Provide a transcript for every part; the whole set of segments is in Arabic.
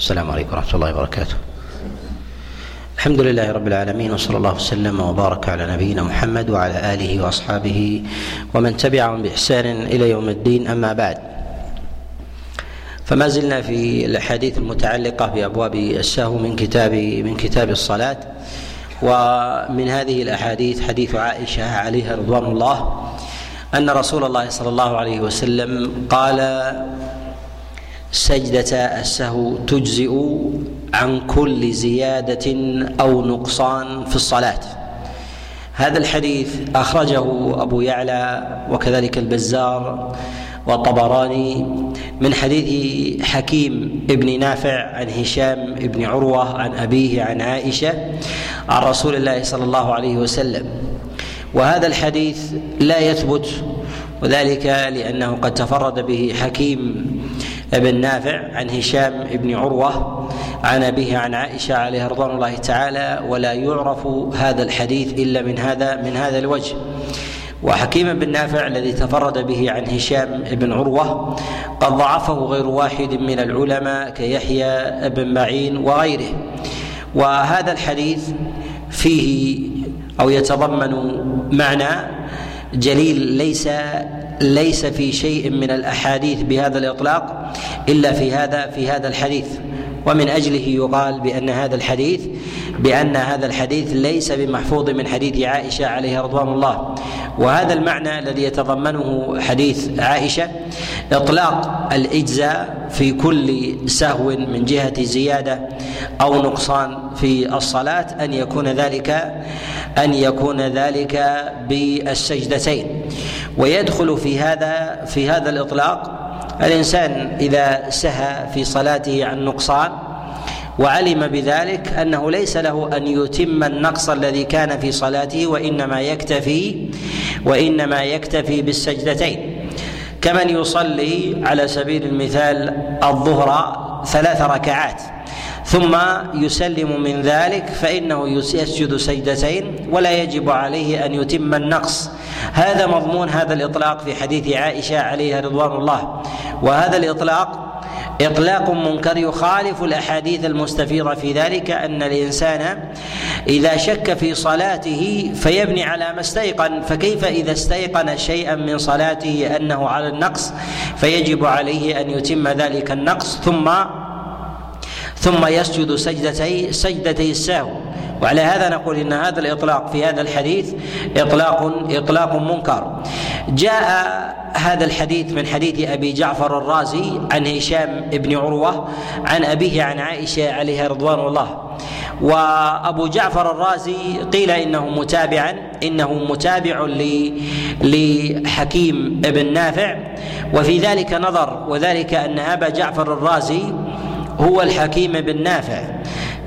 السلام عليكم ورحمة الله وبركاته. الحمد لله رب العالمين وصلى الله وسلم وبارك على نبينا محمد وعلى آله وأصحابه ومن تبعهم بإحسان إلى يوم الدين أما بعد. فما زلنا في الأحاديث المتعلقة بأبواب السهو من كتاب من كتاب الصلاة ومن هذه الأحاديث حديث عائشة عليها رضوان الله أن رسول الله صلى الله عليه وسلم قال سجدة السهو تجزئ عن كل زيادة أو نقصان في الصلاة. هذا الحديث أخرجه أبو يعلى وكذلك البزار والطبراني من حديث حكيم ابن نافع عن هشام ابن عروة عن أبيه عن عائشة عن رسول الله صلى الله عليه وسلم. وهذا الحديث لا يثبت وذلك لأنه قد تفرد به حكيم ابن نافع عن هشام بن عروة عن أبيه عن عائشة عليها رضوان الله تعالى ولا يعرف هذا الحديث إلا من هذا من هذا الوجه. وحكيم بن نافع الذي تفرد به عن هشام بن عروة قد ضعفه غير واحد من العلماء كيحيى بن معين وغيره. وهذا الحديث فيه أو يتضمن معنى جليل ليس ليس في شيء من الأحاديث بهذا الإطلاق إلا في هذا في هذا الحديث. ومن أجله يقال بأن هذا الحديث بأن هذا الحديث ليس بمحفوظ من حديث عائشة عليها رضوان الله. وهذا المعنى الذي يتضمنه حديث عائشة إطلاق الإجزاء في كل سهو من جهة زيادة أو نقصان في الصلاة أن يكون ذلك أن يكون ذلك بالسجدتين. ويدخل في هذا في هذا الإطلاق الإنسان إذا سهى في صلاته عن نقصان وعلم بذلك أنه ليس له أن يتم النقص الذي كان في صلاته وإنما يكتفي وإنما يكتفي بالسجدتين. كمن يصلي على سبيل المثال الظهر ثلاث ركعات ثم يسلم من ذلك فإنه يسجد سجدتين ولا يجب عليه أن يتم النقص هذا مضمون هذا الإطلاق في حديث عائشة عليها رضوان الله. وهذا الاطلاق إطلاق منكر يخالف الأحاديث المستفيضة في ذلك أن الإنسان إذا شك في صلاته فيبني على ما استيقن. فكيف إذا استيقن شيئا من صلاته أنه على النقص فيجب عليه أن يتم ذلك النقص. ثم ثم يسجد سجدتي سجدتي السهو. وعلى هذا نقول إن هذا الإطلاق في هذا الحديث إطلاق إطلاق منكر. جاء هذا الحديث من حديث أبي جعفر الرازي عن هشام بن عروة عن أبيه عن عائشة عليها رضوان الله. وأبو جعفر الرازي قيل إنه متابعا إنه متابع لحكيم بن نافع. وفي ذلك نظر وذلك أن أبا جعفر الرازي هو الحكيم بن نافع.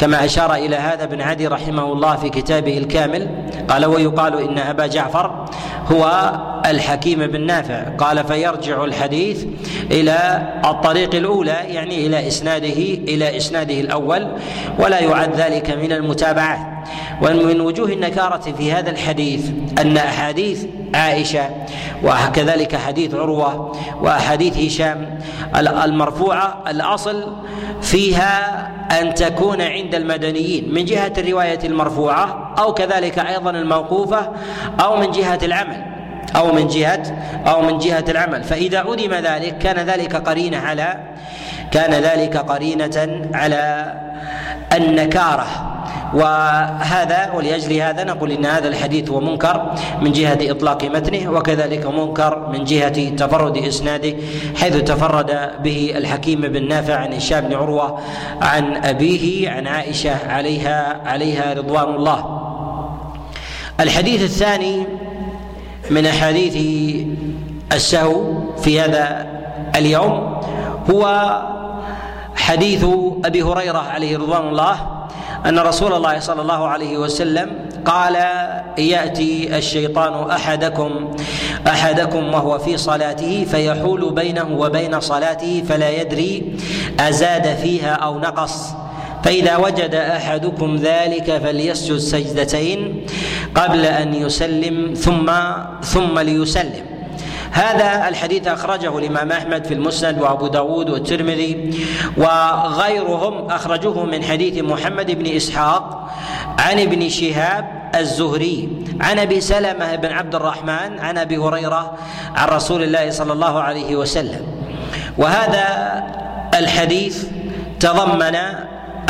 كما أشار إلى هذا ابن عدي رحمه الله في كتابه الكامل قال ويقال إن أبا جعفر هو الحكيم بن نافع. قال فيرجع الحديث إلى الطريق الأولى يعني إلى إسناده إلى إسناده الأول ولا يعد ذلك من المتابعات. ومن وجوه النكارة في هذا الحديث أن أحاديث عائشة وكذلك حديث عروة وأحاديث هشام المرفوعة الأصل فيها أن تكون عند المدنيين من جهة الرواية المرفوعة أو كذلك أيضا الموقوفة أو من جهة العمل أو من جهة أو من جهة العمل. فإذا علم ذلك كان ذلك قرينة على كان ذلك قرينة على النكارة. وهذا ولأجل هذا نقول إن هذا الحديث هو منكر من جهة إطلاق متنه وكذلك منكر من جهة تفرد إسناده حيث تفرد به الحكيم بن نافع عن هشام بن عروة عن أبيه عن عائشة عليها عليها رضوان الله. الحديث الثاني من أحاديث السهو في هذا اليوم هو حديث أبي هريرة عليه رضوان الله أن رسول الله صلى الله عليه وسلم قال يأتي الشيطان أحدكم أحدكم وهو في صلاته فيحول بينه وبين صلاته فلا يدري أزاد فيها أو نقص. فإذا وجد أحدكم ذلك فليسجد سجدتين قبل أن يسلم ثم ثم ليسلم. هذا الحديث أخرجه الإمام أحمد في المسند وأبو داود والترمذي وغيرهم أخرجوه من حديث محمد بن إسحاق عن ابن شهاب الزهري عن أبي سلمة بن عبد الرحمن عن أبي هريرة عن رسول الله صلى الله عليه وسلم. وهذا الحديث تضمن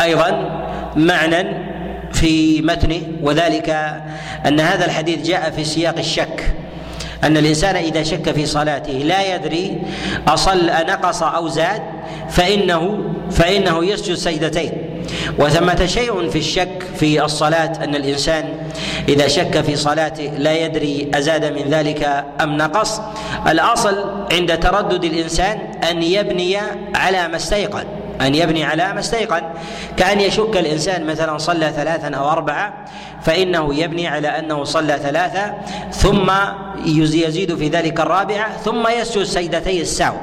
أيضا معنى في متنه وذلك أن هذا الحديث جاء في سياق الشك. أن الإنسان إذا شك في صلاته لا يدري أصل نقص أو زاد فانه فإنه يسجد سجدتين. وثمة شيء في الشك في الصلاة أن الإنسان إذا شك في صلاته لا يدري أزاد من ذلك أم نقص. الأصل عند تردد الإنسان أن يبني على ما استيقن أن يبني على ما استيقن. كأن يشك الإنسان مثلا صلى ثلاثا أو أربعة فإنه يبني على أنه صلى ثلاثة ثم يزيد في ذلك الرابعة ثم يسجد سجدتي السهو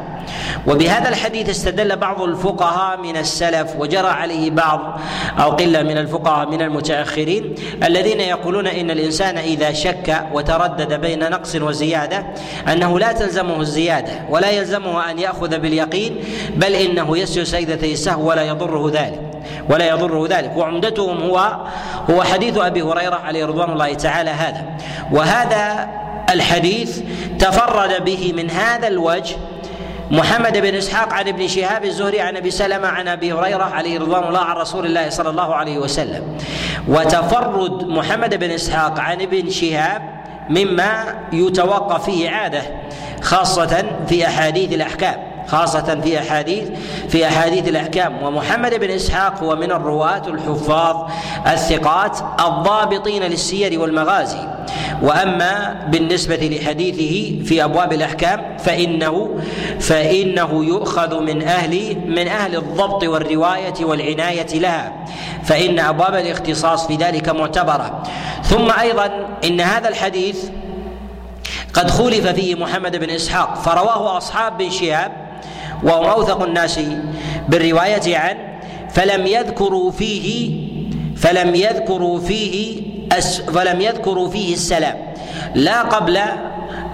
وبهذا الحديث استدل بعض الفقهاء من السلف وجرى عليه بعض أو قلة من الفقهاء من المتأخرين الذين يقولون إن الإنسان إذا شك وتردد بين نقص وزيادة أنه لا تلزمه الزيادة ولا يلزمه أن يأخذ باليقين بل إنه يسجد سجدتي السهو ولا يضره ذلك ولا يضره ذلك. وعمدتهم هو هو حديث أبي هريرة عليه رضوان الله تعالى هذا. وهذا الحديث تفرد به من هذا الوجه محمد بن إسحاق عن ابن شهاب الزهري عن أبي سلمة عن أبي هريرة عليه رضوان الله عن رسول الله صلى الله عليه وسلم. وتفرد محمد بن إسحاق عن ابن شهاب مما يتوقف فيه عاده خاصة في أحاديث الأحكام. خاصة في أحاديث في أحاديث الأحكام. ومحمد بن إسحاق هو من الرواة الحفاظ الثقات الضابطين للسير والمغازي. وأما بالنسبة لحديثه في أبواب الأحكام فإنه فإنه يؤخذ من أهل من أهل الضبط والرواية والعناية لها. فإن أبواب الاختصاص في ذلك معتبرة. ثم أيضا إن هذا الحديث قد خولف فيه محمد بن إسحاق فرواه أصحاب بن شهاب وهم اوثق الناس بالرواية عنه فلم يذكروا فيه فلم يذكروا فيه فلم يذكروا فيه السلام. لا قبل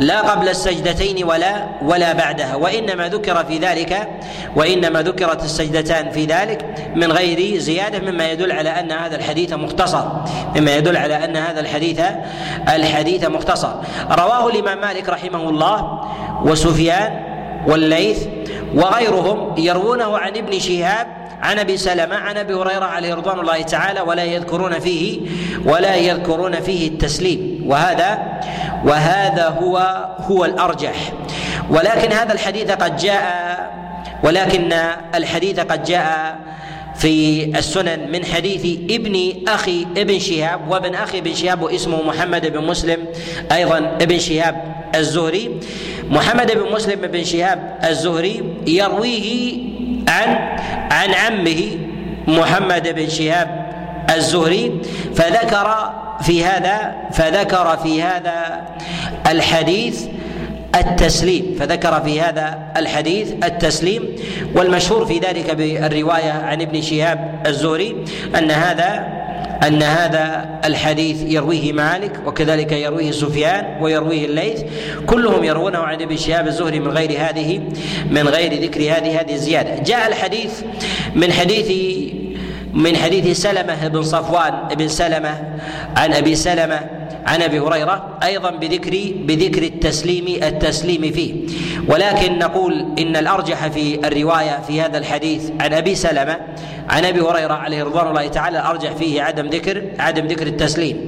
لا قبل السجدتين ولا ولا بعدها. وإنما ذكر في ذلك وإنما ذكرت السجدتان في ذلك من غير زيادة مما يدل على أن هذا الحديث مختصر. مما يدل على أن هذا الحديث الحديث مختصر. رواه الإمام مالك رحمه الله وسفيان والليث وغيرهم يروونه عن ابن شهاب عن أبي سلمة عن أبي هريرة عليه رضوان الله تعالى ولا يذكرون فيه ولا يذكرون فيه التسليم. وهذا وهذا هو هو الأرجح. ولكن هذا الحديث قد جاء ولكن الحديث قد جاء في السنن من حديث ابن أخي ابن شهاب وابن أخي ابن شهاب واسمه محمد بن مسلم أيضا ابن شهاب الزهري. محمد بن مسلم بن شهاب الزهري يرويه عن عن عمه محمد بن شهاب الزهري فذكر في هذا فذكر في هذا الحديث التسليم. فذكر في هذا الحديث التسليم والمشهور في ذلك بالرواية عن ابن شهاب الزهري أن هذا أن هذا الحديث يرويه مالك وكذلك يرويه سفيان ويرويه الليث. كلهم يروونه عن ابن شهاب الزهري من غير هذه من غير ذكر هذه هذه الزيادة. جاء الحديث من حديث من حديث سلمة بن صفوان بن سلمة عن أبي سلمة عن أبي هريرة أيضا بذكر بذكر التسليم التسليم فيه. ولكن نقول إن الأرجح في الرواية في هذا الحديث عن أبي سلمة عن أبي هريرة عليه رضوان الله تعالى الأرجح فيه عدم ذكر عدم ذكر التسليم.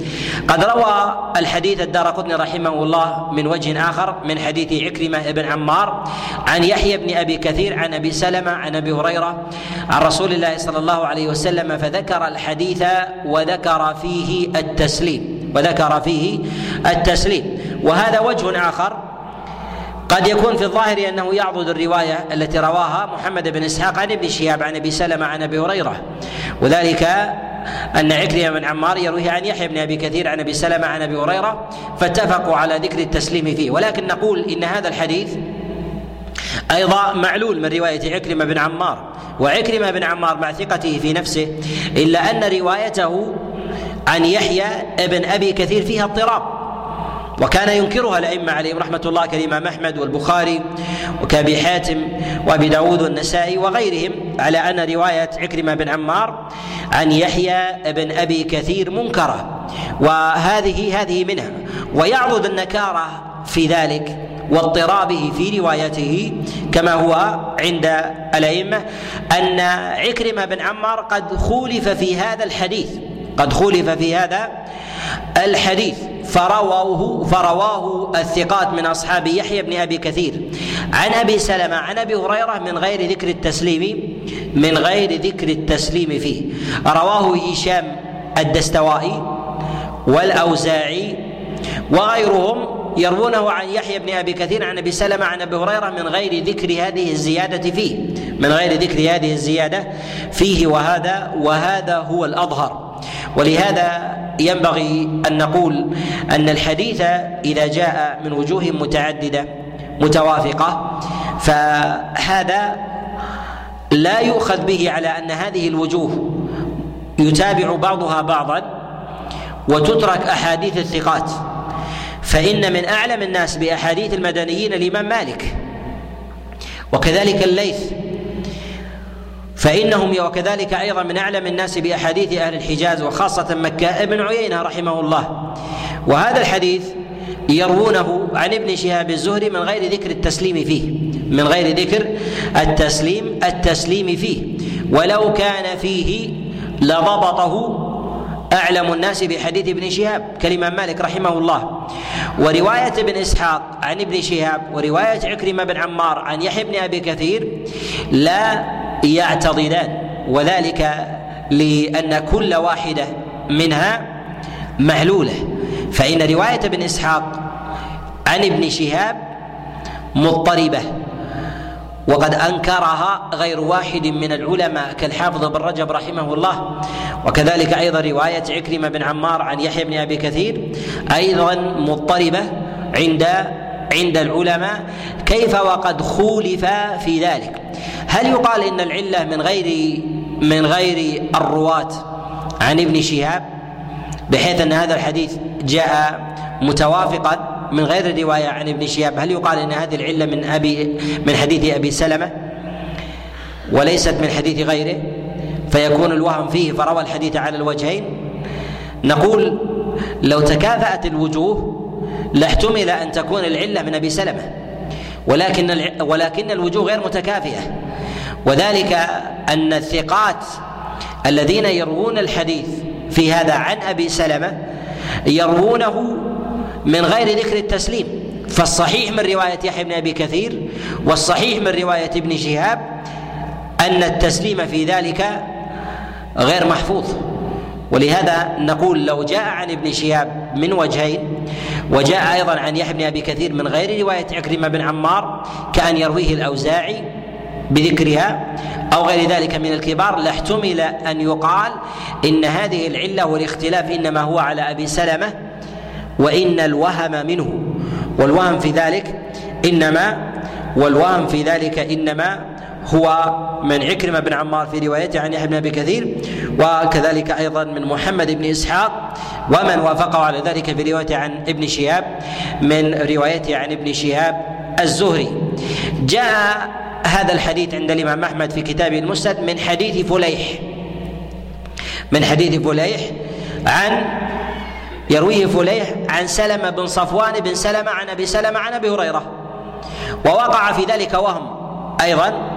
قد روى الحديث الدار قطني رحمه الله من وجه آخر من حديث عكرمة بن عمار عن يحيى بن أبي كثير عن أبي سلمة عن أبي هريرة عن رسول الله صلى الله عليه وسلم فذكر الحديث وذكر فيه التسليم. وذكر فيه التسليم. وهذا وجه آخر قد يكون في الظاهر أنه يعضد الرواية التي رواها محمد بن إسحاق عن ابن شهاب عن أبي سلمة عن أبي هريرة. وذلك أن عكرمة بن عمار يرويه عن يحيى بن أبي كثير عن أبي سلمة عن أبي هريرة فاتفقوا على ذكر التسليم فيه. ولكن نقول إن هذا الحديث أيضا معلول من رواية عكرمة بن عمار. وعكرمة بن عمار مع ثقته في نفسه إلا أن روايته عن يحيى بن أبي كثير فيها اضطراب. وكان ينكرها الأئمة عليهم رحمة الله كالإمام أحمد والبخاري وكأبي حاتم وأبي داود والنسائي وغيرهم على أن رواية عكرمة بن عمار عن يحيى بن أبي كثير منكرة. وهذه هذه منها. ويعضد النكارة في ذلك واضطرابه في روايته كما هو عند الأئمة أن عكرمة بن عمار قد خولف في هذا الحديث. قد خولف في هذا الحديث. فرواه فرواه الثقات من أصحاب يحيى بن أبي كثير. عن أبي سلمة عن أبي هريرة من غير ذكر التسليم من غير ذكر التسليم فيه. رواه هشام الدستوائي والأوزاعي وغيرهم يروونه عن يحيى بن أبي كثير عن أبي سلمة عن أبي هريرة من غير ذكر هذه الزيادة فيه. من غير ذكر هذه الزيادة فيه. وهذا وهذا هو الأظهر. ولهذا ينبغي أن نقول أن الحديث إذا جاء من وجوه متعددة متوافقة فهذا لا يؤخذ به على أن هذه الوجوه يتابع بعضها بعضا وتترك أحاديث الثقات. فإن من أعلم الناس بأحاديث المدنيين الإمام مالك وكذلك الليث فإنهم وكذلك أيضا من أعلم الناس بأحاديث أهل الحجاز وخاصة مكة ابن عيينة رحمه الله. وهذا الحديث يروونه عن ابن شهاب الزهري من غير ذكر التسليم فيه من غير ذكر التسليم التسليم فيه. ولو كان فيه لضبطه أعلم الناس بحديث ابن شهاب كالإمام مالك رحمه الله. ورواية ابن إسحاق عن ابن شهاب ورواية عكرمة بن عمار عن يحيى بن أبي كثير لا يعتضدان وذلك لأن كل واحدة منها معلولة فإن رواية ابن إسحاق عن ابن شهاب مضطربة وقد أنكرها غير واحد من العلماء كالحافظ بن رجب رحمه الله. وكذلك أيضا رواية عكرمة بن عمار عن يحيى بن أبي كثير أيضا مضطربة عند عند العلماء كيف وقد خولف في ذلك. هل يقال إن العلة من غير من غير الرواة عن ابن شهاب؟ بحيث أن هذا الحديث جاء متوافقا من غير رواية عن ابن شهاب هل يقال إن هذه العلة من أبي من حديث أبي سلمة؟ وليست من حديث غيره؟ فيكون الوهم فيه فروى الحديث على الوجهين؟ نقول لو تكافأت الوجوه لاحتمل أن تكون العلة من أبي سلمة. ولكن ولكن الوجوه غير متكافئة. وذلك أن الثقات الذين يروون الحديث في هذا عن أبي سلمة يروونه من غير ذكر التسليم. فالصحيح من رواية يحيى بن أبي كثير والصحيح من رواية ابن شهاب أن التسليم في ذلك غير محفوظ. ولهذا نقول لو جاء عن ابن شهاب من وجهين وجاء أيضا عن يحيى بن أبي كثير من غير رواية عكرمة بن عمار كأن يرويه الأوزاعي بذكرها أو غير ذلك من الكبار لاحتمل أن يقال إن هذه العلة والاختلاف إنما هو على أبي سلمة وإن الوهم منه والوهم في ذلك إنما والوهم في ذلك إنما هو من عكرمة بن عمار في روايته عن يحيى بن أبي كثير وكذلك أيضا من محمد بن إسحاق ومن وافقه على ذلك في روايته عن ابن شهاب من روايته عن ابن شهاب الزهري. جاء هذا الحديث عند الإمام أحمد في كتابه المسند من حديث فليح من حديث فليح عن يرويه فليح عن سلمة بن صفوان بن سلمة عن أبي سلمة عن أبي هريرة. ووقع في ذلك وهم أيضا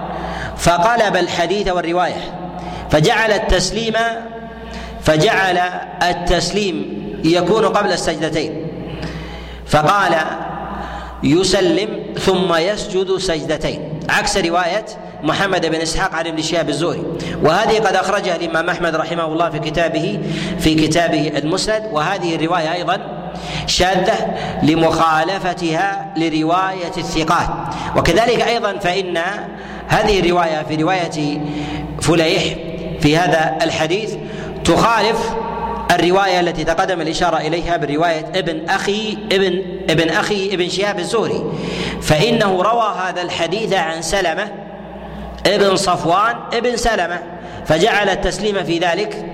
فقلب الحديث والرواية فجعل التسليم فجعل التسليم يكون قبل السجدتين. فقال يسلم ثم يسجد سجدتين. عكس رواية محمد بن إسحاق عن ابن شهاب الزهري. وهذه قد أخرجها الإمام أحمد رحمه الله في كتابه في كتابه المسند. وهذه الرواية أيضا شاذة لمخالفتها لرواية الثقات. وكذلك أيضا فإن هذه الرواية في رواية فليح في هذا الحديث تخالف الرواية التي تقدم الإشارة إليها بروايه ابن أخي ابن ابن أخي ابن شهاب الزهري. فإنه روى هذا الحديث عن سلمة ابن صفوان ابن سلمة فجعل التسليم في ذلك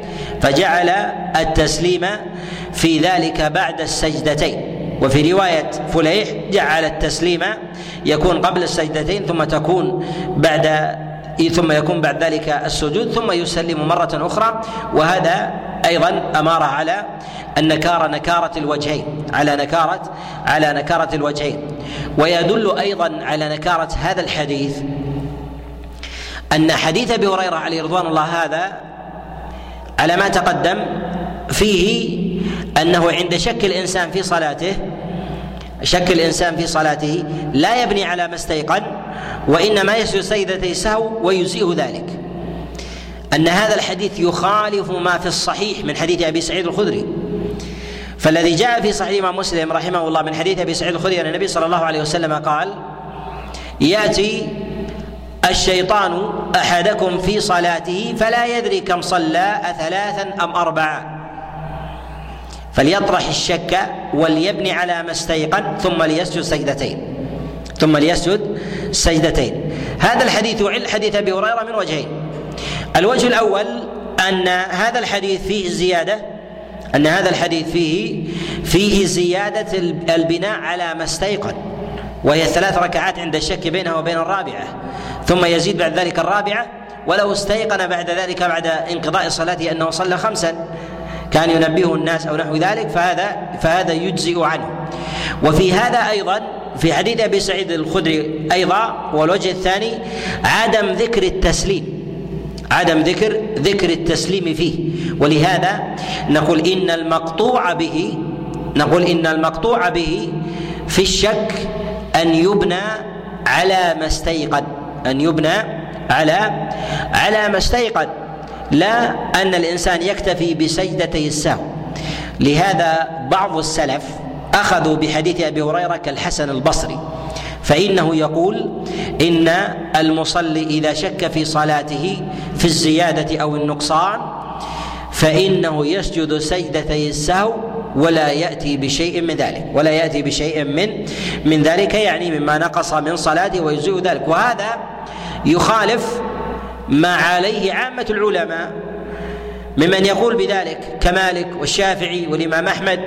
فجعل التسليم في ذلك بعد السجدتين. وفي رواية فليح جعل التسليم يكون قبل السجدتين ثم تكون بعد ثم يكون بعد ذلك السجود ثم يسلم مرة أخرى. وهذا أيضا أمارة على النكارة نكارة الوجهين على نكارة على نكارة الوجهين. ويدل أيضا على نكارة هذا الحديث أن حديث أبي هريرة عليه رضوان الله هذا على ما تقدم فيه أنه عند شك الإنسان في صلاته شك الإنسان في صلاته لا يبني على ما استيقن وإنما يسجد سيدتي سهو ويجزئه ذلك. أن هذا الحديث يخالف ما في الصحيح من حديث أبي سعيد الخدري. فالذي جاء في صحيح الإمام مسلم رحمه الله من حديث أبي سعيد الخدري أن النبي صلى الله عليه وسلم قال يأتي الشيطان أحدكم في صلاته فلا يدري كم صلى أثلاثا أم أربعا. فليطرح الشك وليبني على ما استيقن ثم ليسجد سجدتين. ثم ليسجد سجدتين. هذا الحديث يعل حديث أبي هريرة من وجهين. الوجه الأول أن هذا الحديث فيه زيادة أن هذا الحديث فيه فيه زيادة البناء على ما استيقن وهي ثلاث ركعات عند الشك بينها وبين الرابعة. ثم يزيد بعد ذلك الرابعة ولو استيقن بعد ذلك بعد انقضاء صلاته أنه صلى خمسا. كان ينبهه الناس أو نحو ذلك فهذا فهذا يجزئ عنه. وفي هذا أيضا في حديث أبي سعيد الخدري أيضا والوجه الثاني عدم ذكر التسليم. عدم ذكر ذكر التسليم فيه. ولهذا نقول إن المقطوع به نقول إن المقطوع به في الشك أن يبنى على ما استيقن. أن يبنى على على ما استيقن. لا أن الإنسان يكتفي بسجدتي السهو. لهذا بعض السلف أخذوا بحديث أبي هريرة كالحسن البصري فإنه يقول إن المصلي إذا شك في صلاته في الزيادة أو النقصان فإنه يسجد سجدتي السهو ولا يأتي بشيء من ذلك ولا يأتي بشيء من من ذلك يعني مما نقص من صلاته ويجزئ ذلك. وهذا يخالف ما عليه عامة العلماء ممن يقول بذلك كمالك والشافعي والإمام أحمد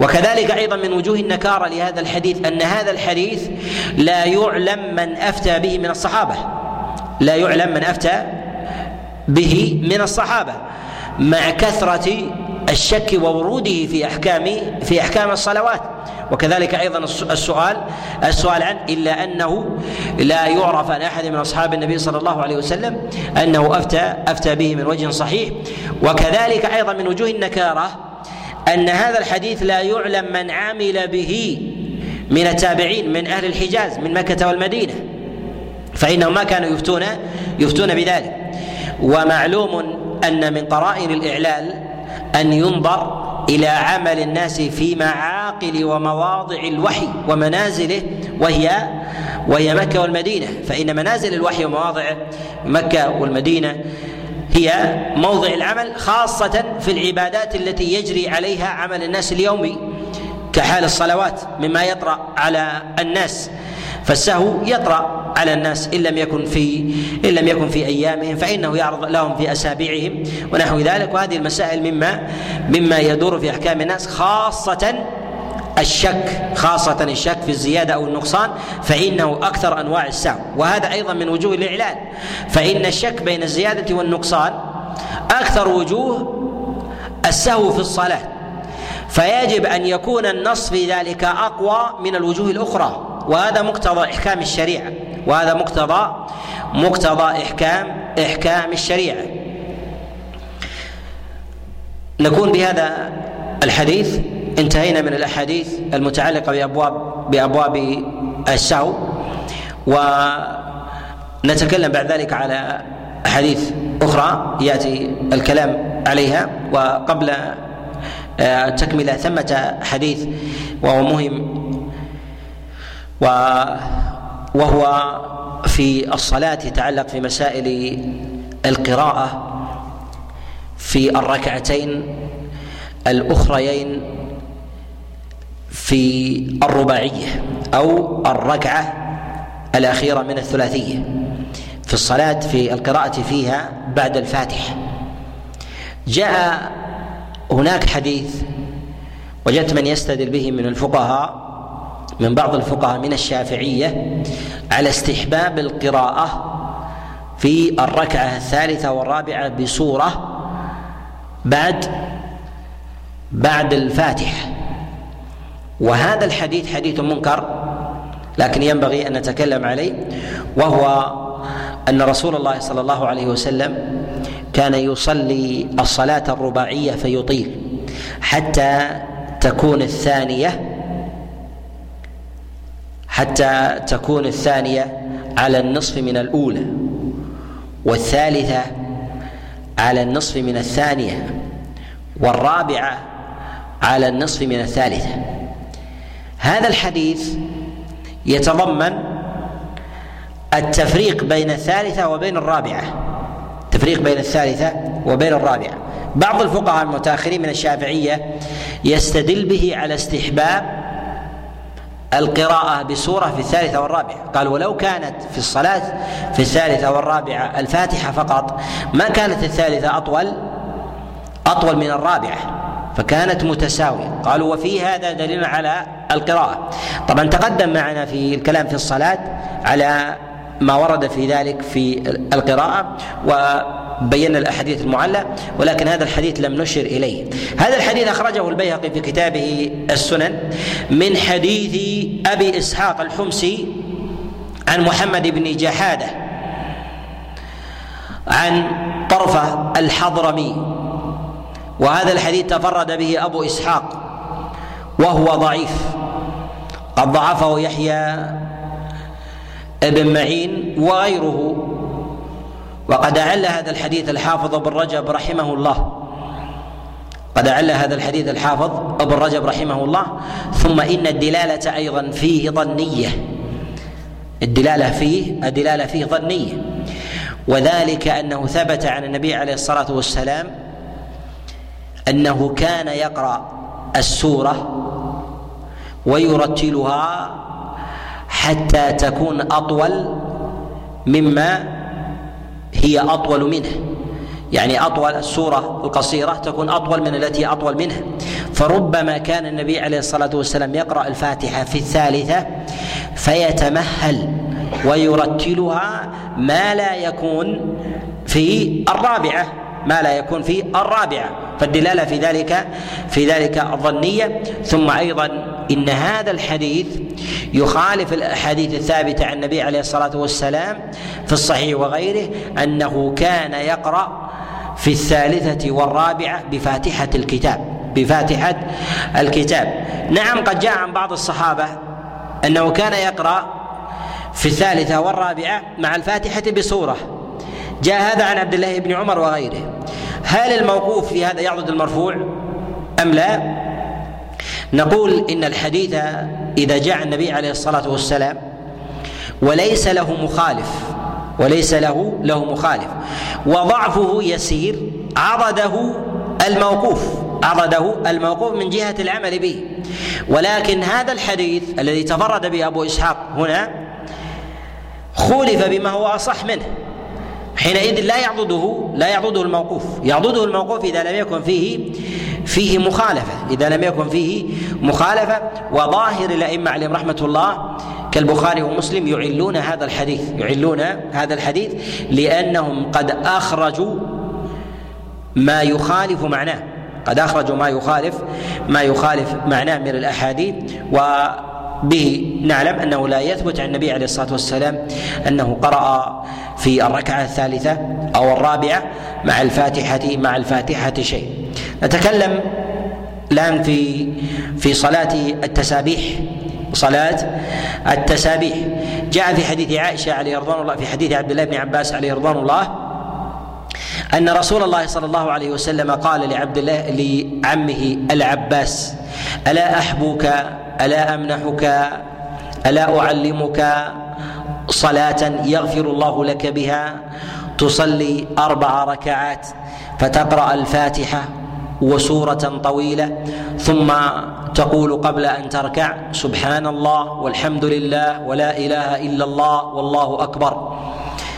وكذلك أيضا من وجوه النكارة لهذا الحديث أن هذا الحديث لا يعلم من أفتى به من الصحابة لا يعلم من أفتى به من الصحابة مع كثرة الشك ووروده في احكام في أحكام الصلوات. وكذلك أيضا السؤال السؤال عنه إلا أنه لا يعرف عن أحد من أصحاب النبي صلى الله عليه وسلم أنه أفتى أفتى به من وجه صحيح. وكذلك أيضا من وجوه النكارة أن هذا الحديث لا يعلم من عمل به من التابعين من أهل الحجاز من مكة والمدينة. فإنهم ما كانوا يفتون يفتون بذلك. ومعلوم أن من قرائن الإعلال أن ينظر إلى عمل الناس في معاقل ومواضع الوحي ومنازله وهي وهي مكة والمدينة. فإن منازل الوحي ومواضع مكة والمدينة هي موضع العمل خاصة في العبادات التي يجري عليها عمل الناس اليومي كحال الصلوات مما يطرأ على الناس. فالسهو يطرأ على الناس إن لم يكن في إن لم يكن في أيامهم فإنه يعرض لهم في أسابيعهم ونحو ذلك. وهذه المسائل مما مما يدور في أحكام الناس خاصة الشك خاصة الشك في الزيادة أو النقصان فإنه أكثر أنواع السهو. وهذا أيضا من وجوه الإعلان فإن الشك بين الزيادة والنقصان أكثر وجوه السهو في الصلاة. فيجب أن يكون النص في ذلك أقوى من الوجوه الأخرى. وهذا مقتضى إحكام الشريعة. وهذا مقتضى مقتضى احكام إحكام الشريعة. نكون بهذا الحديث. انتهينا من الأحاديث المتعلقة بابواب بأبواب السهو ونتكلم بعد ذلك على احاديث أخرى يأتي الكلام عليها. وقبل آه، تكمله ثمة حديث وهو مهم وهو في الصلاة يتعلق في مسائل القراءة في الركعتين الأخريين في الرباعية أو الركعة الأخيرة من الثلاثية. في الصلاة في القراءة فيها بعد الفاتحة جاء هناك حديث وجدت من يستدل به من الفقهاء من بعض الفقهاء من الشافعية على استحباب القراءة في الركعة الثالثة والرابعة بصوره بعد بعد الفاتحه وهذا الحديث حديث منكر لكن ينبغي أن نتكلم عليه وهو أن رسول الله صلى الله عليه وسلم كان يصلي الصلاة الرباعية فيطيل حتى تكون الثانية حتى تكون الثانية على النصف من الأولى والثالثة على النصف من الثانية والرابعة على النصف من الثالثة. هذا الحديث يتضمن التفريق بين الثالثة وبين الرابعة. تفريق بين الثالثة وبين الرابعة. بعض الفقهاء المتأخرين من الشافعية يستدل به على استحباب القراءة بسورة في الثالثة والرابعة قال ولو كانت في الصلاة في الثالثة والرابعة الفاتحة فقط ما كانت الثالثة أطول؟ أطول من الرابعة فكانت متساوية. قالوا وفي هذا دليل على القراءة. طبعا تقدم معنا في الكلام في الصلاة على ما ورد في ذلك في القراءة وبينا الأحاديث المعلة ولكن هذا الحديث لم نشر إليه. هذا الحديث أخرجه البيهقي في كتابه السنن من حديث أبي إسحاق الحمصي عن محمد بن جحادة عن طرفة الحضرمي. وهذا الحديث تفرد به أبو إسحاق وهو ضعيف. قد ضعفه يحيى ابن معين وغيره. وقد أعل هذا الحديث الحافظ ابن رجب رحمه الله. قد أعل هذا الحديث الحافظ ابن رجب رحمه الله. ثم إن الدلالة أيضا فيه ظنية. الدلالة فيه الدلالة فيه ظنية. وذلك أنه ثبت عن النبي عليه الصلاة والسلام أنه كان يقرأ السورة ويرتلها حتى تكون أطول مما هي أطول منه. يعني أطول السورة القصيرة تكون أطول من التي أطول منها فربما كان النبي عليه الصلاة والسلام يقرأ الفاتحة في الثالثة فيتمهل ويرتلها ما لا يكون في الرابعة. ما لا يكون في الرابعة. فالدلالة في ذلك في ذلك الظنية. ثم أيضا إن هذا الحديث يخالف الاحاديث الثابته عن النبي عليه الصلاة والسلام في الصحيح وغيره أنه كان يقرأ في الثالثة والرابعة بفاتحة الكتاب بفاتحة الكتاب. نعم قد جاء عن بعض الصحابة أنه كان يقرأ في الثالثة والرابعة مع الفاتحة بصورة. جاء هذا عن عبد الله بن عمر وغيره. هل الموقوف في هذا يعضد المرفوع أم لا؟ نقول إن الحديث إذا جاء النبي عليه الصلاة والسلام وليس له مخالف وليس له له مخالف. وضعفه يسير عضده الموقوف عضده الموقوف من جهة العمل به. ولكن هذا الحديث الذي تفرد به أبو إسحاق هنا خولف بما هو أصح منه. حينئذ لا يعضده لا يعضده الموقوف. يعضده الموقوف إذا لم يكن فيه فيه مخالفة. إذا لم يكن فيه مخالفة وظاهر الأئمة عليهم رحمة الله كالبخاري ومسلم يعلون هذا الحديث. يعلون هذا الحديث لأنهم قد أخرجوا ما يخالف معناه. قد أخرجوا ما يخالف ما يخالف معناه من الأحاديث. و به نعلم أنه لا يثبت عن النبي عليه الصلاة والسلام أنه قرأ في الركعة الثالثة أو الرابعة مع الفاتحة مع الفاتحة شيء. نتكلم الآن في في صلاة التسابيح صلاة التسابيح. جاء في حديث عائشة عليه رضوان الله في حديث عبد الله بن عباس عليه رضوان الله أن رسول الله صلى الله عليه وسلم قال لعبد الله لعمه العباس ألا أحبك؟ ألا أمنحك؟ ألا أعلمك صلاة يغفر الله لك بها؟ تصلي أربع ركعات فتقرأ الفاتحة وسورة طويلة ثم تقول قبل أن تركع سبحان الله والحمد لله ولا إله إلا الله والله أكبر.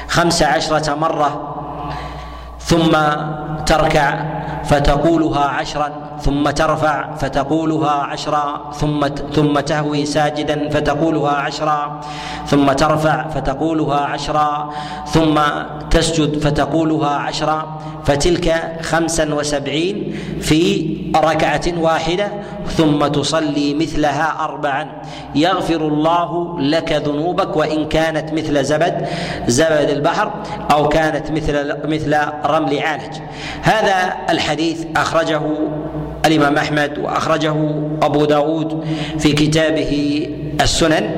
خمس عشرة مرة ثم تركع فتقولها عشرا ثم ترفع فتقولها عشرا ثم ثم تهوي ساجدا فتقولها عشرا ثم ترفع فتقولها عشرا ثم تسجد فتقولها عشرا فتلك خمسا وسبعين في ركعة واحدة ثم تصلي مثلها أربعا. يغفر الله لك ذنوبك وإن كانت مثل زبد زبد البحر أو كانت مثل مثل رمل عالج. هذا الحديث أخرجه الإمام أحمد وأخرجه أبو داود في كتابه السنن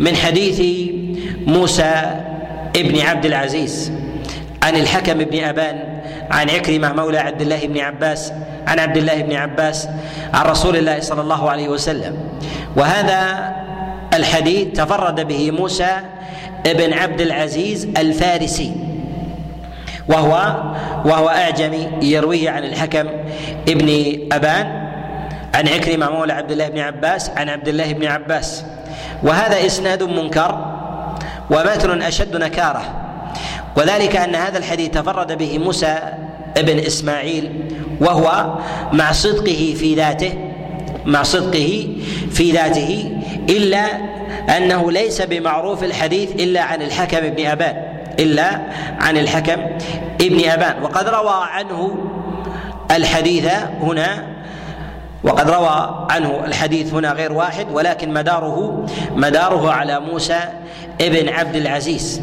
من حديث موسى ابن عبد العزيز عن الحكم بن أبان عن عكرمة مولى عبد الله بن عباس عن عبد الله بن عباس عن رسول الله صلى الله عليه وسلم. وهذا الحديث تفرد به موسى ابن عبد العزيز الفارسي. وهو وهو أعجمي يرويه عن الحكم ابن أبان عن عكرمة مولى عبد الله بن عباس عن عبد الله بن عباس. وهذا إسناد منكر ومتن أشد نكارة. وذلك أن هذا الحديث تفرد به موسى ابن إسماعيل وهو مع صدقه في ذاته مع صدقه في ذاته إلا أنه ليس بمعروف الحديث إلا عن الحكم بن أبان. إلا عن الحكم ابن أبان. وقد روى عنه الحديث هنا وقد روى عنه الحديث هنا غير واحد ولكن مداره مداره على موسى ابن عبد العزيز.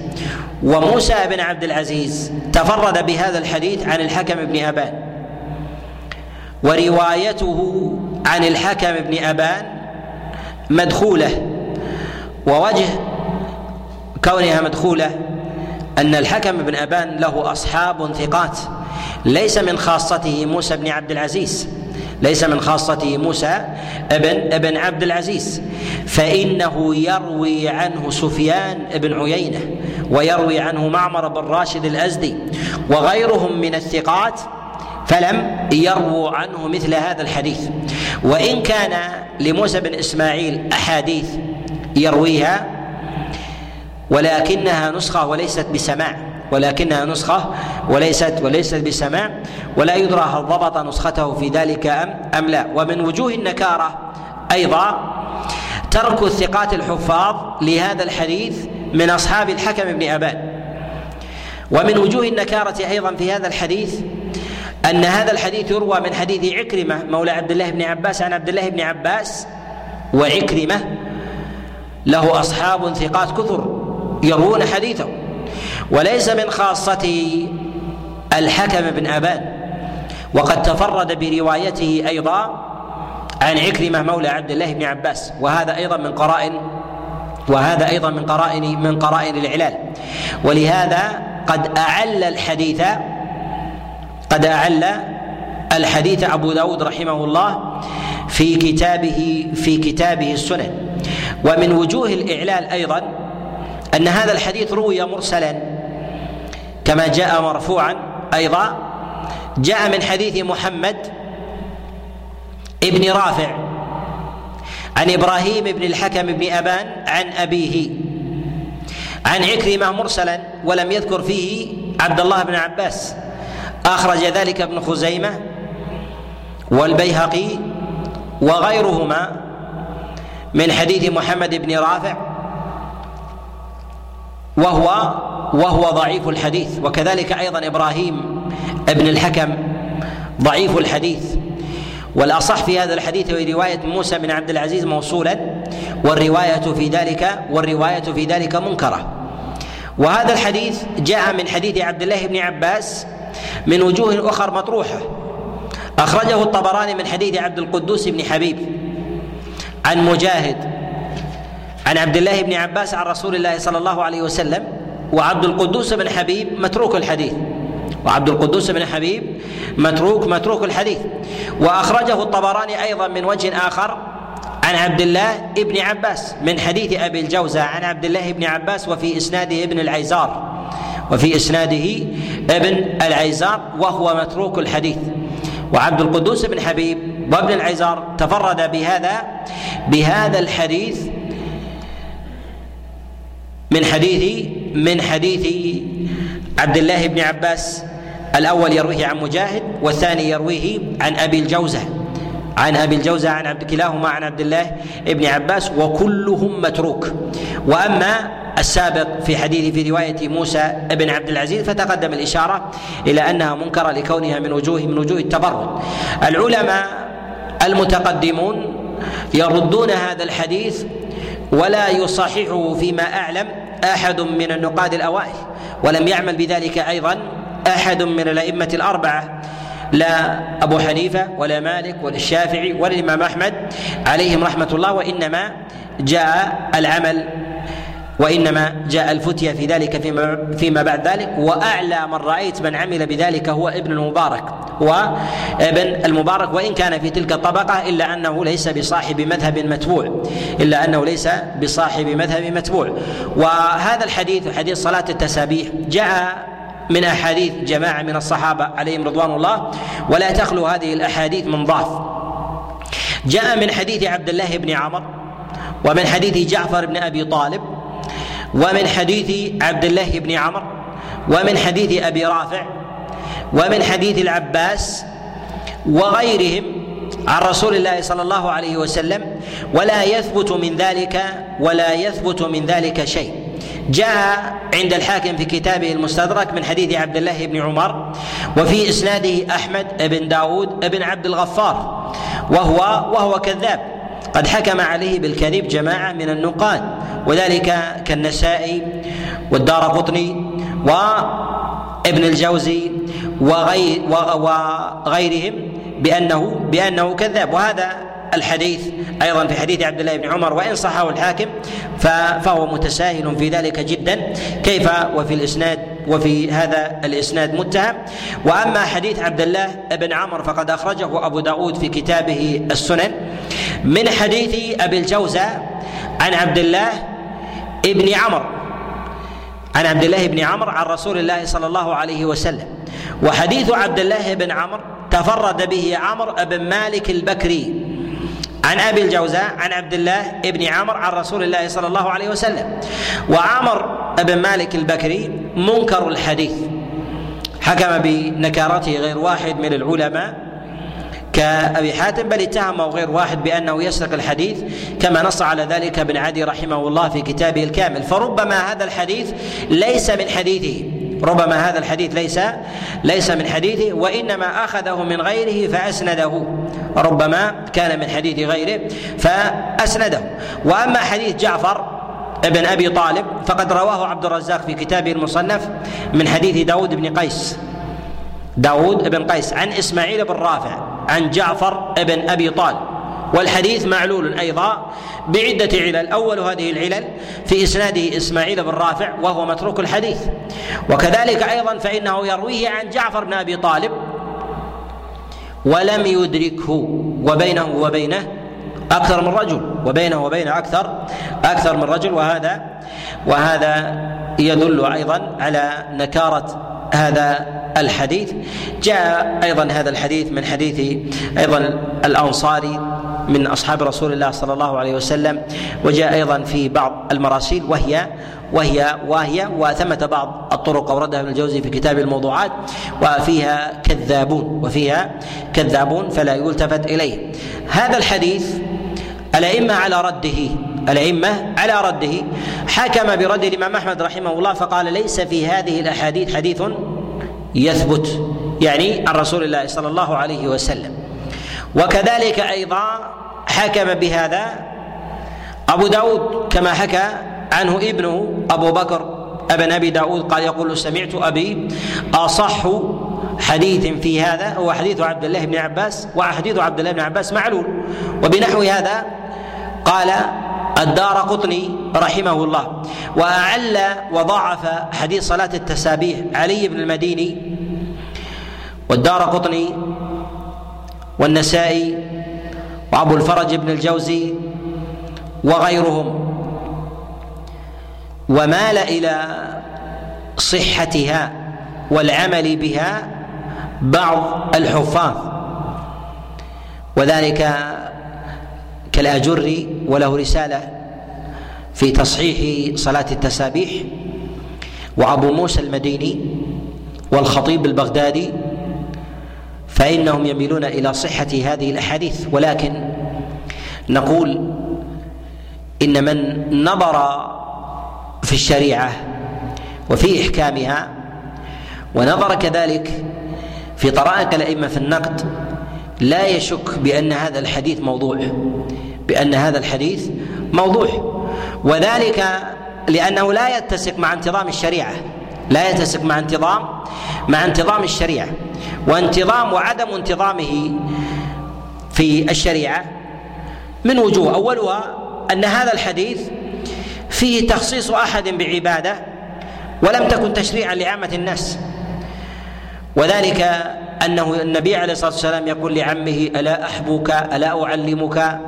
وموسى بن عبد العزيز تفرد بهذا الحديث عن الحكم بن أبان. وروايته عن الحكم بن أبان مدخولة ووجه كونها مدخولة أن الحكم بن أبان له أصحاب ثقات. ليس من خاصته موسى بن عبد العزيز. ليس من خاصته موسى ابن ابن عبد العزيز. فإنه يروي عنه سفيان بن عيينة ويروي عنه معمر بن راشد الأزدي وغيرهم من الثقات فلم يرووا عنه مثل هذا الحديث. وإن كان لموسى بن إسماعيل أحاديث يرويها ولكنها نسخة وليست بسماع. ولكنها نسخة وليست وليست بسماع. ولا يدرى هل ضبط نسخته في ذلك أم أم لا. ومن وجوه النكارة أيضا ترك الثقات الحفاظ لهذا الحديث من أصحاب الحكم بن أبان. ومن وجوه النكارة أيضا في هذا الحديث أن هذا الحديث يروى من حديث عكرمة مولى عبد الله بن عباس عن عبد الله بن عباس وعكرمة له أصحاب ثقات كثر. يروون حديثه. وليس من خاصته الحكم بن أبان وقد تفرد بروايته أيضا عن عكرمة مولى عبد الله بن عباس. وهذا أيضا من قرائن وهذا أيضا من قرائن من قرائن الإعلال. ولهذا قد أعل الحديث قد أعل الحديث أبو داود رحمه الله في كتابه في كتابه السنن. ومن وجوه الإعلال أيضا أن هذا الحديث روي مرسلا كما جاء مرفوعا أيضا جاء من حديث محمد ابن رافع عن إبراهيم بن الحكم بن أبان عن أبيه عن عكرمة مرسلا ولم يذكر فيه عبد الله بن عباس. أخرج ذلك ابن خزيمة والبيهقي وغيرهما من حديث محمد بن رافع وهو وهو ضعيف الحديث. وكذلك أيضا إبراهيم ابن الحكم ضعيف الحديث. والأصح في هذا الحديث هو رواية موسى بن عبد العزيز موصولا والرواية في ذلك والرواية في ذلك منكرة. وهذا الحديث جاء من حديث عبد الله بن عباس من وجوه أخر مطروحة. أخرجه الطبراني من حديث عبد القدوس بن حبيب عن مجاهد عن عبد الله بن عباس عن رسول الله صلى الله عليه وسلم وعبد القدوس بن حبيب متروك الحديث. وعبد القدوس بن حبيب متروك متروك الحديث. وأخرجه الطبراني أيضا من وجه آخر عن عبد الله ابن عباس من حديث أبي الجوزة عن عبد الله بن عباس وفي إسناده ابن العيزار. وفي إسناده ابن العيزار وهو متروك الحديث. وعبد القدوس بن حبيب وابن العيزار تفرد بهذا بهذا الحديث من حديث من حديث عبد الله بن عباس. الأول يرويه عن مجاهد والثاني يرويه عن أبي الجوزة. عن أبي الجوزة عن عبد كلاهما عن عبد الله ابن عباس وكلهم متروك. وأما السابق في حديث في رواية موسى بن عبد العزيز فتقدم الإشارة إلى أنها منكرة لكونها من وجوه من وجوه التبرد. العلماء المتقدمون يردون هذا الحديث ولا يصححه فيما أعلم أحد من النقاد الأوائل ولم يعمل بذلك أيضا أحد من الأئمة الأربعة لا أبو حنيفة ولا مالك ولا الشافعي ولا الإمام أحمد عليهم رحمة الله وإنما جاء العمل وإنما جاء الفتية في ذلك فيما فيما بعد ذلك وأعلى من رأيت من عمل بذلك هو ابن المبارك هو ابن المبارك وإن كان في تلك الطبقة إلا أنه ليس بصاحب مذهب متبوع إلا أنه ليس بصاحب مذهب متبوع. وهذا الحديث حديث صلاة التسابيح جاء من أحاديث جماعة من الصحابة عليهم رضوان الله ولا تخلو هذه الأحاديث من ضعف. جاء من حديث عبد الله بن عمر ومن حديث جعفر بن أبي طالب ومن حديث عبد الله بن عمر ومن حديث أبي رافع ومن حديث العباس وغيرهم عن رسول الله صلى الله عليه وسلم ولا يثبت من ذلك ولا يثبت من ذلك شيء. جاء عند الحاكم في كتابه المستدرك من حديث عبد الله بن عمر وفي إسناده أحمد بن داود بن عبد الغفار وهو وهو كذاب. قد حكم عليه بالكذب جماعة من النقاد. وذلك كالنسائي والدار قطني وابن الجوزي وغير وغيرهم بانه بأنه كذاب. وهذا الحديث أيضا في حديث عبد الله بن عمر وإن صحه الحاكم فهو متساهل في ذلك جدا. كيف؟ وفي الاسناد وفي هذا الإسناد متهم. وأما حديث عبد الله بن عمر فقد أخرجه أبو داود في كتابه السنن. من حديث أبي الجوزة عن عبد الله بن عمر. عن عبد الله بن عمر عن رسول الله صلى الله عليه وسلم. وحديث عبد الله بن عمر تفرد به عمر بن مالك البكري. عن أبي الجوزاء عن عبد الله بن عمر عن رسول الله صلى الله عليه وسلم. وعمر بن مالك البكري منكر الحديث. حكم بنكارته غير واحد من العلماء. كأبي حاتم بل اتهمه غير واحد بأنه يسرق الحديث كما نص على ذلك ابن عدي رحمه الله في كتابه الكامل. فربما هذا الحديث ليس من حديثه ربما هذا الحديث ليس ليس من حديثه وإنما أخذه من غيره فأسنده. ربما كان من حديث غيره فأسنده. وأما حديث جعفر ابن أبي طالب فقد رواه عبد الرزاق في كتابه المصنف من حديث داود بن قيس. داود بن قيس عن إسماعيل بن رافع. عن جعفر بن أبي طالب. والحديث معلول أيضا بعدة علل. أول هذه العلل في اسناده إسماعيل بن رافع وهو متروك الحديث. وكذلك أيضا فإنه يرويه عن جعفر بن أبي طالب. ولم يدركه وبينه وبينه أكثر من رجل. وبينه وبينه أكثر أكثر من رجل. وهذا وهذا يدل أيضا على نكارة هذا الحديث. جاء أيضا هذا الحديث من حديث أيضا الأنصاري من أصحاب رسول الله صلى الله عليه وسلم وجاء أيضا في بعض المراسيل وهي وهي واهية وثمة بعض الطرق أوردها ابن الجوزي في كتاب الموضوعات وفيها كذابون وفيها كذابون فلا يلتفت إليه. هذا الحديث الأئمة على رده الأئمة على رده. حكم برد الإمام أحمد رحمه الله فقال ليس في هذه الأحاديث حديث يثبت يعني عن رسول الله صلى الله عليه وسلم. وكذلك أيضا حكم بهذا أبو داود كما حكى عنه ابنه أبو بكر أبن أبي داود قال يقول سمعت أبي أصح حديث في هذا هو حديث عبد الله بن عباس وحديث عبد الله بن عباس معلول. وبنحو هذا قال الدار قطني رحمه الله. وأعل وضعف حديث صلاة التسابيح علي بن المديني والدار قطني والنسائي وأبو الفرج بن الجوزي وغيرهم. ومال إلى صحتها والعمل بها بعض الحفاظ. وذلك كالآجري وله رسالة في تصحيح صلاة التسابيح وأبو موسى المديني والخطيب البغدادي فإنهم يميلون إلى صحة هذه الأحاديث. ولكن نقول إن من نظر في الشريعة وفي إحكامها ونظر كذلك في طرائق الأئمة في النقد لا يشك بأن هذا الحديث موضوع. بأن هذا الحديث موضوع. وذلك لأنه لا يتسق مع انتظام الشريعة. لا يتسق مع انتظام مع انتظام الشريعة. وانتظام وعدم انتظامه في الشريعة من وجوه. أولها أن هذا الحديث فيه تخصيص أحد بعبادة ولم تكن تشريعا لعامة الناس. وذلك أنه النبي عليه الصلاة والسلام يقول لعمه ألا أحبك؟ ألا أعلمك؟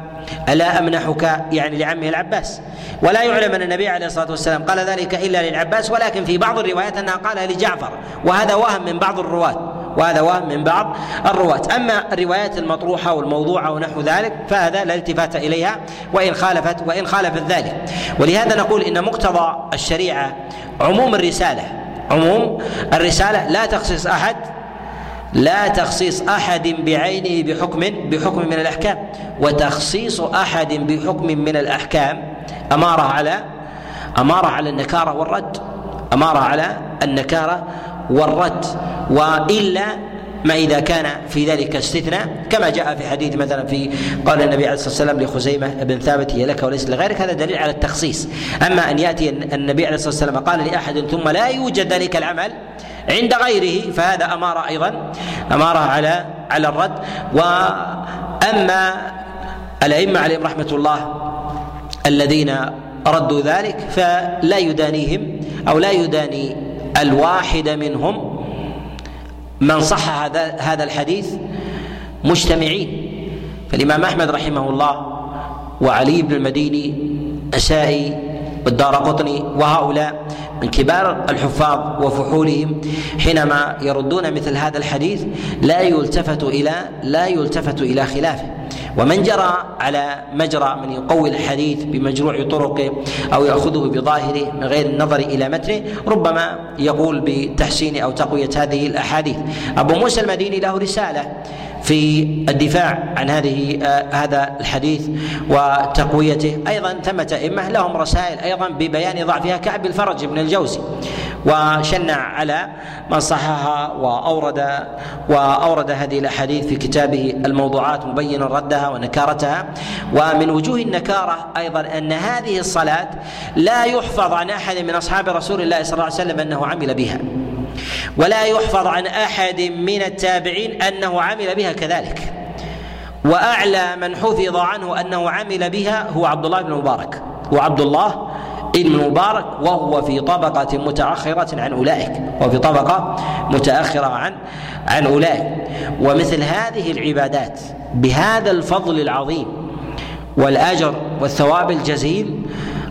ألا أمنحك؟ يعني لعمه العباس. ولا يعلم أن النبي عليه الصلاة والسلام قال ذلك إلا للعباس ولكن في بعض الروايات أنها قالها لجعفر. وهذا وهم من بعض الرواة وهذا وهم من بعض الرواة. أما الروايات المطروحة والموضوعة ونحو ذلك فهذا لا التفات إليها وإن خالفت وإن خالفت ذلك. ولهذا نقول إن مقتضى الشريعة عموم الرسالة عموم الرسالة لا تخصيص أحد لا تخصيص أحد بعينه بحكم بحكم من الأحكام. وتخصيص أحد بحكم من الأحكام أمارة على أمارة على النكارة والرد. أمارة على النكارة والرد. وإلا ما إذا كان في ذلك استثناء كما جاء في حديث مثلا في قال النبي عليه الصلاة والسلام لخزيمة بن ثابت هي لك وليس لغيرك. هذا دليل على التخصيص. أما أن يأتي النبي عليه الصلاة والسلام قال لأحد ثم لا يوجد ذلك العمل عند غيره فهذا أمارة أيضا أمارة على على الرد. وأما الأئمة عليهم رحمة الله الذين ردوا ذلك فلا يدانيهم أو لا يداني الواحد منهم من صح هذا هذا الحديث مجتمعين. فالإمام أحمد رحمه الله وعلي بن المديني السائي والدار قطني وهؤلاء من كبار الحفاظ وفحولهم حينما يردون مثل هذا الحديث لا يلتفت إلى لا يلتفت إلى خلافه. ومن جرى على مجرى من يقوي الحديث بمجروع طرقه أو يأخذه بظاهره من غير النظر إلى متنه ربما يقول بتحسين أو تقوية هذه الأحاديث. أبو موسى المديني له رسالة في الدفاع عن هذه آه هذا الحديث وتقويته. أيضا ثمة أئمة لهم رسائل أيضا ببيان ضعفها كعب الفرج بن الجوزي وشنع على من صححها وأورد وأورد هذه الأحاديث في كتابه الموضوعات مبينا ردها ونكارتها. ومن وجوه النكارة أيضا أن هذه الصلاة لا يحفظ عن أحد من أصحاب رسول الله صلى الله عليه وسلم أنه عمل بها. ولا يحفظ عن أحد من التابعين أنه عمل بها كذلك. وأعلى من حفظ عنه أنه عمل بها هو عبد الله بن المبارك وعبد الله ابن المبارك وهو في طبقة متأخرة عن أولئك وهو في طبقة متأخرة عن عن أولئك. ومثل هذه العبادات بهذا الفضل العظيم والأجر والثواب الجزيل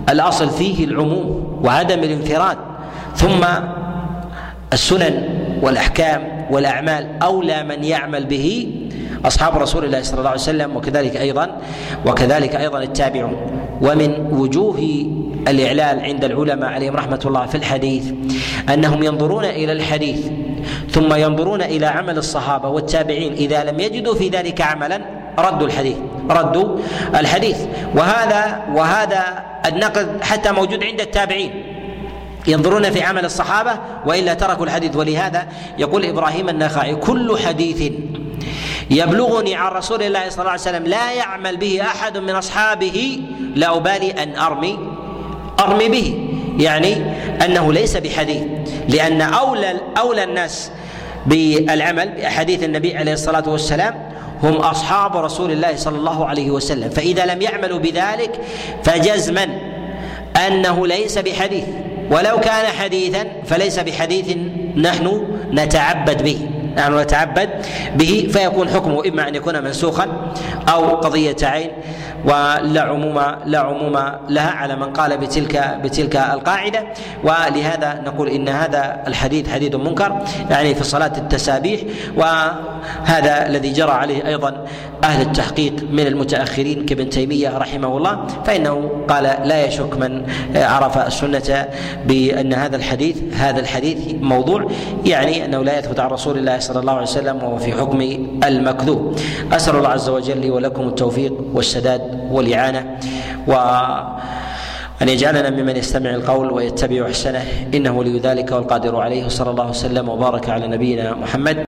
الأصل فيه العموم وعدم الانفراد. ثم السنن والأحكام والأعمال اولى من يعمل به أصحاب رسول الله صلى الله عليه وسلم وكذلك أيضا وكذلك أيضا التابعون. ومن وجوه الاعلال عند العلماء عليهم رحمة الله في الحديث أنهم ينظرون إلى الحديث ثم ينظرون إلى عمل الصحابة والتابعين. إذا لم يجدوا في ذلك عملا ردوا الحديث ردوا الحديث. وهذا وهذا النقد حتى موجود عند التابعين. ينظرون في عمل الصحابة وإلا تركوا الحديث. ولهذا يقول إبراهيم النخعي كل حديث يبلغني عن رسول الله صلى الله عليه وسلم لا يعمل به أحد من أصحابه لا أبالي أن أرمي أرمي به. يعني أنه ليس بحديث لأن أولى أولى الناس بالعمل باحاديث النبي عليه الصلاة والسلام هم أصحاب رسول الله صلى الله عليه وسلم. فإذا لم يعملوا بذلك فجزما أنه ليس بحديث. ولو كان حديثا فليس بحديث نحن نتعبد به. نحن نتعبد به فيكون حكمه إما أن يكون منسوخا أو قضية عين. ولا عموم لا عموم لها على من قال بتلك بتلك القاعدة. ولهذا نقول إن هذا الحديث حديث منكر يعني في صلاة التسابيح. وهذا الذي جرى عليه أيضا أهل التحقيق من المتأخرين كابن تيمية رحمه الله فإنه قال لا يشك من عرف السنة بأن هذا الحديث هذا الحديث موضوع يعني أنه لا يثبت عن رسول الله صلى الله عليه وسلم وهو في حكم المكذوب. أسأل الله عز وجل لي ولكم التوفيق والسداد. والاعانه و أن يجعلنا ممن يستمع القول ويتبع أحسنه إنه ولي ذلك والقادر عليه. وصلى الله وسلم وبارك على نبينا محمد.